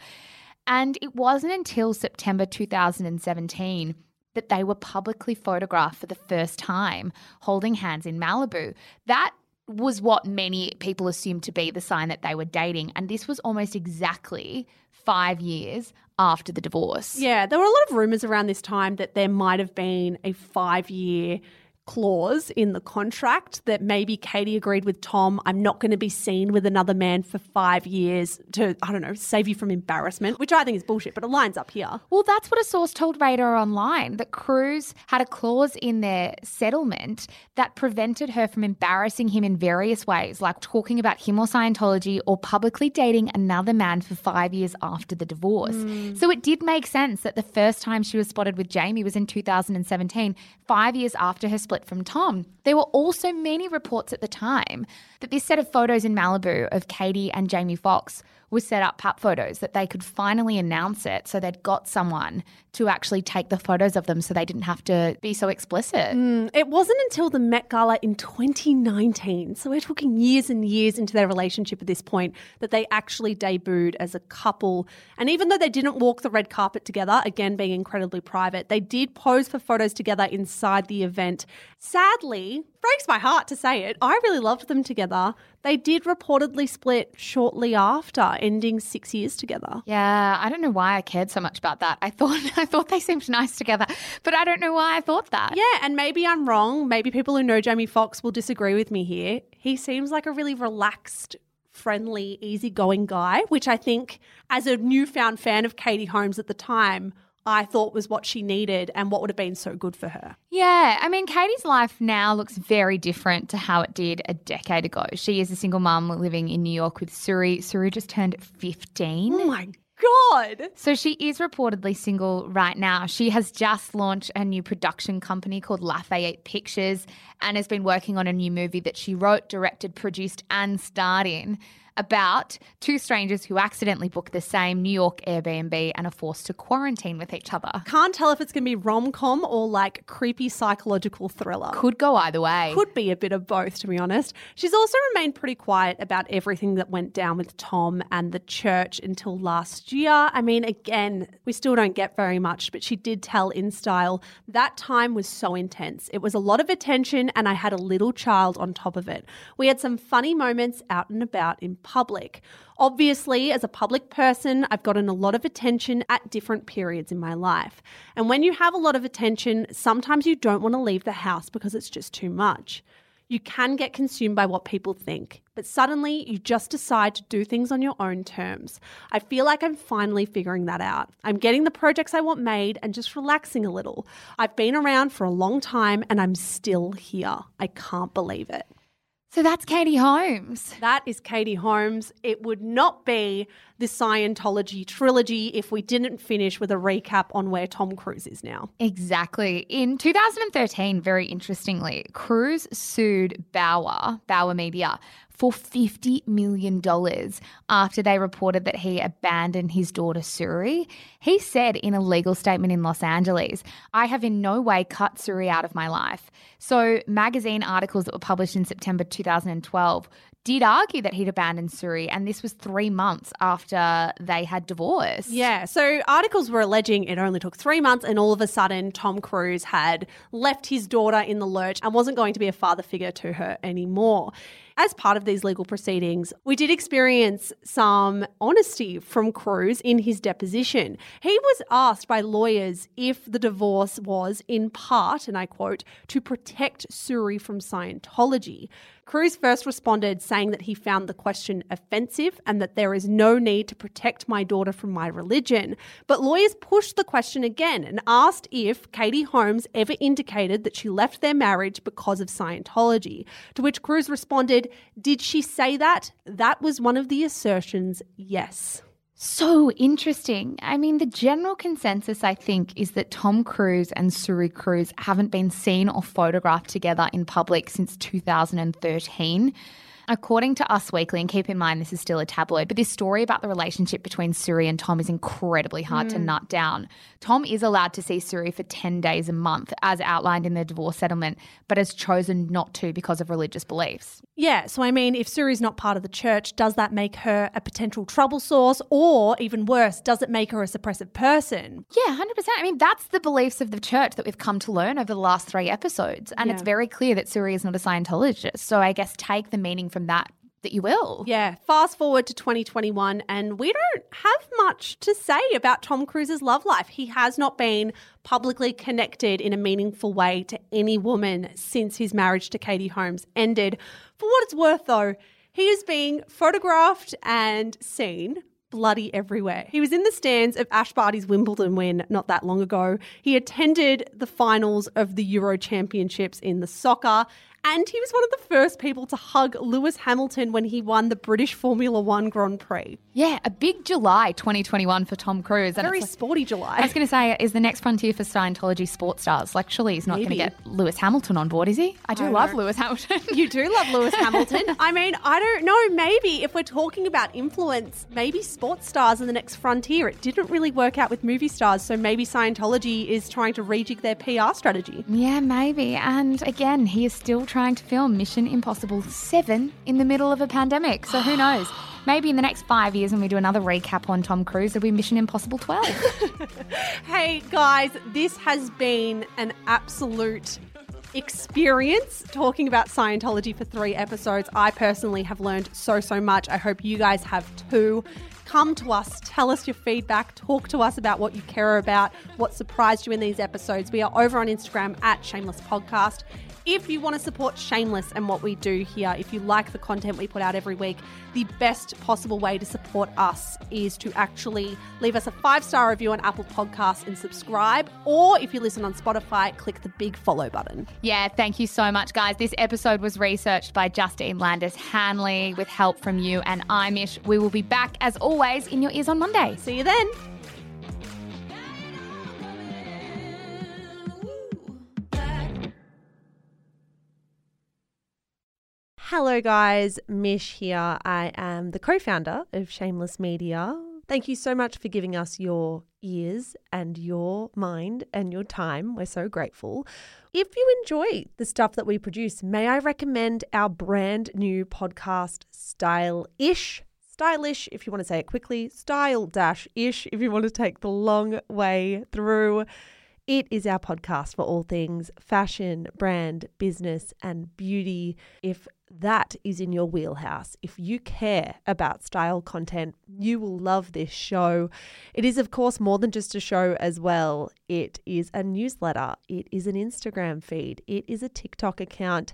And it wasn't until September 2017 that they were publicly photographed for the first time holding hands in Malibu. That was what many people assumed to be the sign that they were dating. And this was almost exactly five years after the divorce.
Yeah, there were a lot of rumors around this time that there might have been a five year clause in the contract that maybe Katie agreed with Tom, I'm not going to be seen with another man for five years to, I don't know, save you from embarrassment, which I think is bullshit, but it lines up here.
Well, that's what a source told Radar Online that Cruise had a clause in their settlement that prevented her from embarrassing him in various ways, like talking about him or Scientology or publicly dating another man for five years after the divorce. Mm. So it did make sense that the first time she was spotted with Jamie was in 2017, five years after her split from Tom. There were also many reports at the time that this set of photos in Malibu of Katie and Jamie Foxx was set up pap photos that they could finally announce it so they'd got someone to actually take the photos of them so they didn't have to be so explicit.
Mm, it wasn't until the Met Gala in 2019, so we're talking years and years into their relationship at this point, that they actually debuted as a couple. And even though they didn't walk the red carpet together, again being incredibly private, they did pose for photos together inside the event. Sadly, breaks my heart to say it, I really loved them together. They did reportedly split shortly after, ending six years together.
Yeah, I don't know why I cared so much about that. I thought I thought they seemed nice together, but I don't know why I thought that.
Yeah, and maybe I'm wrong. Maybe people who know Jamie Foxx will disagree with me here. He seems like a really relaxed, friendly, easygoing guy, which I think, as a newfound fan of Katie Holmes at the time, I thought was what she needed and what would have been so good for her.
Yeah, I mean, Katie's life now looks very different to how it did a decade ago. She is a single mum living in New York with Suri. Suri just turned 15.
Oh my God.
So she is reportedly single right now. She has just launched a new production company called Lafayette Pictures and has been working on a new movie that she wrote, directed, produced, and starred in about two strangers who accidentally book the same New York Airbnb and are forced to quarantine with each other.
Can't tell if it's going to be rom com or like creepy psychological thriller.
Could go either way.
Could be a bit of both, to be honest. She's also remained pretty quiet about everything that went down with Tom and the church until last year. I mean, again, we still don't get very much, but she did tell InStyle that time was so intense. It was a lot of attention, and I had a little child on top of it. We had some funny moments out and about in public. Obviously, as a public person, I've gotten a lot of attention at different periods in my life. And when you have a lot of attention, sometimes you don't want to leave the house because it's just too much. You can get consumed by what people think, but suddenly you just decide to do things on your own terms. I feel like I'm finally figuring that out. I'm getting the projects I want made and just relaxing a little. I've been around for a long time and I'm still here. I can't believe it.
So that's Katie Holmes.
That is Katie Holmes. It would not be the Scientology trilogy if we didn't finish with a recap on where Tom Cruise is now.
Exactly. In 2013, very interestingly, Cruise sued Bauer, Bauer Media, for $50 million after they reported that he abandoned his daughter Suri. He said in a legal statement in Los Angeles, I have in no way cut Suri out of my life. So, magazine articles that were published in September 2012 did argue that he'd abandoned Suri, and this was three months after they had divorced.
Yeah, so articles were alleging it only took three months, and all of a sudden, Tom Cruise had left his daughter in the lurch and wasn't going to be a father figure to her anymore. As part of these legal proceedings, we did experience some honesty from Cruise in his deposition. He was asked by lawyers if the divorce was, in part, and I quote, to protect Suri from Scientology. Cruise first responded saying that he found the question offensive and that there is no need to protect my daughter from my religion. But lawyers pushed the question again and asked if Katie Holmes ever indicated that she left their marriage because of Scientology. To which Cruise responded, Did she say that? That was one of the assertions, yes.
So interesting. I mean, the general consensus, I think, is that Tom Cruise and Suri Cruise haven't been seen or photographed together in public since 2013. According to Us Weekly, and keep in mind this is still a tabloid, but this story about the relationship between Suri and Tom is incredibly hard to hmm. nut down. Tom is allowed to see Suri for 10 days a month, as outlined in the divorce settlement, but has chosen not to because of religious beliefs.
Yeah, so I mean, if Suri's not part of the church, does that make her a potential trouble source? Or even worse, does it make her a suppressive person?
Yeah, 100%. I mean, that's the beliefs of the church that we've come to learn over the last three episodes. And it's very clear that Suri is not a Scientologist. So I guess take the meaning from that that you will.
Yeah, fast forward to 2021, and we don't have much to say about Tom Cruise's love life. He has not been publicly connected in a meaningful way to any woman since his marriage to Katie Holmes ended. For what it's worth, though, he is being photographed and seen bloody everywhere. He was in the stands of Ash Barty's Wimbledon win not that long ago. He attended the finals of the Euro Championships in the soccer. And he was one of the first people to hug Lewis Hamilton when he won the British Formula One Grand Prix.
Yeah, a big July 2021 for Tom Cruise. And
Very
like-
sporty July.
I was going to say, is the next frontier for Scientology sports stars? Like, surely he's not going to get Lewis Hamilton on board, is he? I do
I
love
know.
Lewis Hamilton.
You do love Lewis Hamilton. I mean, I don't know. Maybe if we're talking about influence, maybe sports stars are the next frontier. It didn't really work out with movie stars, so maybe Scientology is trying to rejig their PR strategy.
yeah, maybe. And again, he is still trying to film Mission Impossible 7 in the middle of a pandemic. So who knows? Maybe in the next five years, when we do another recap on Tom Cruise, there'll be Mission Impossible 12.
Hey guys, this has been an absolute experience talking about Scientology for three episodes. I personally have learned so, so much. I hope you guys have too. Come to us, tell us your feedback, talk to us about what you care about, what surprised you in these episodes. We are over on Instagram at Shameless Podcast. If you want to support Shameless and what we do here, if you like the content we put out every week, the best possible way to support us is to actually leave us a five star review on Apple Podcasts and subscribe. Or if you listen on Spotify, click the big follow button.
Yeah, thank you so much, guys. This episode was researched by Justine Landis Hanley with help from you and Imish. We will be back, as always, in your ears on Monday.
See you then. Hello, guys. Mish here. I am the co founder of Shameless Media. Thank you so much for giving us your ears and your mind and your time. We're so grateful. If you enjoy the stuff that we produce, may I recommend our brand new podcast, Style Ish? Stylish, if you want to say it quickly, style dash ish, if you want to take the long way through. It is our podcast for all things fashion, brand, business, and beauty. If that is in your wheelhouse, if you care about style content, you will love this show. It is, of course, more than just a show as well. It is a newsletter, it is an Instagram feed, it is a TikTok account.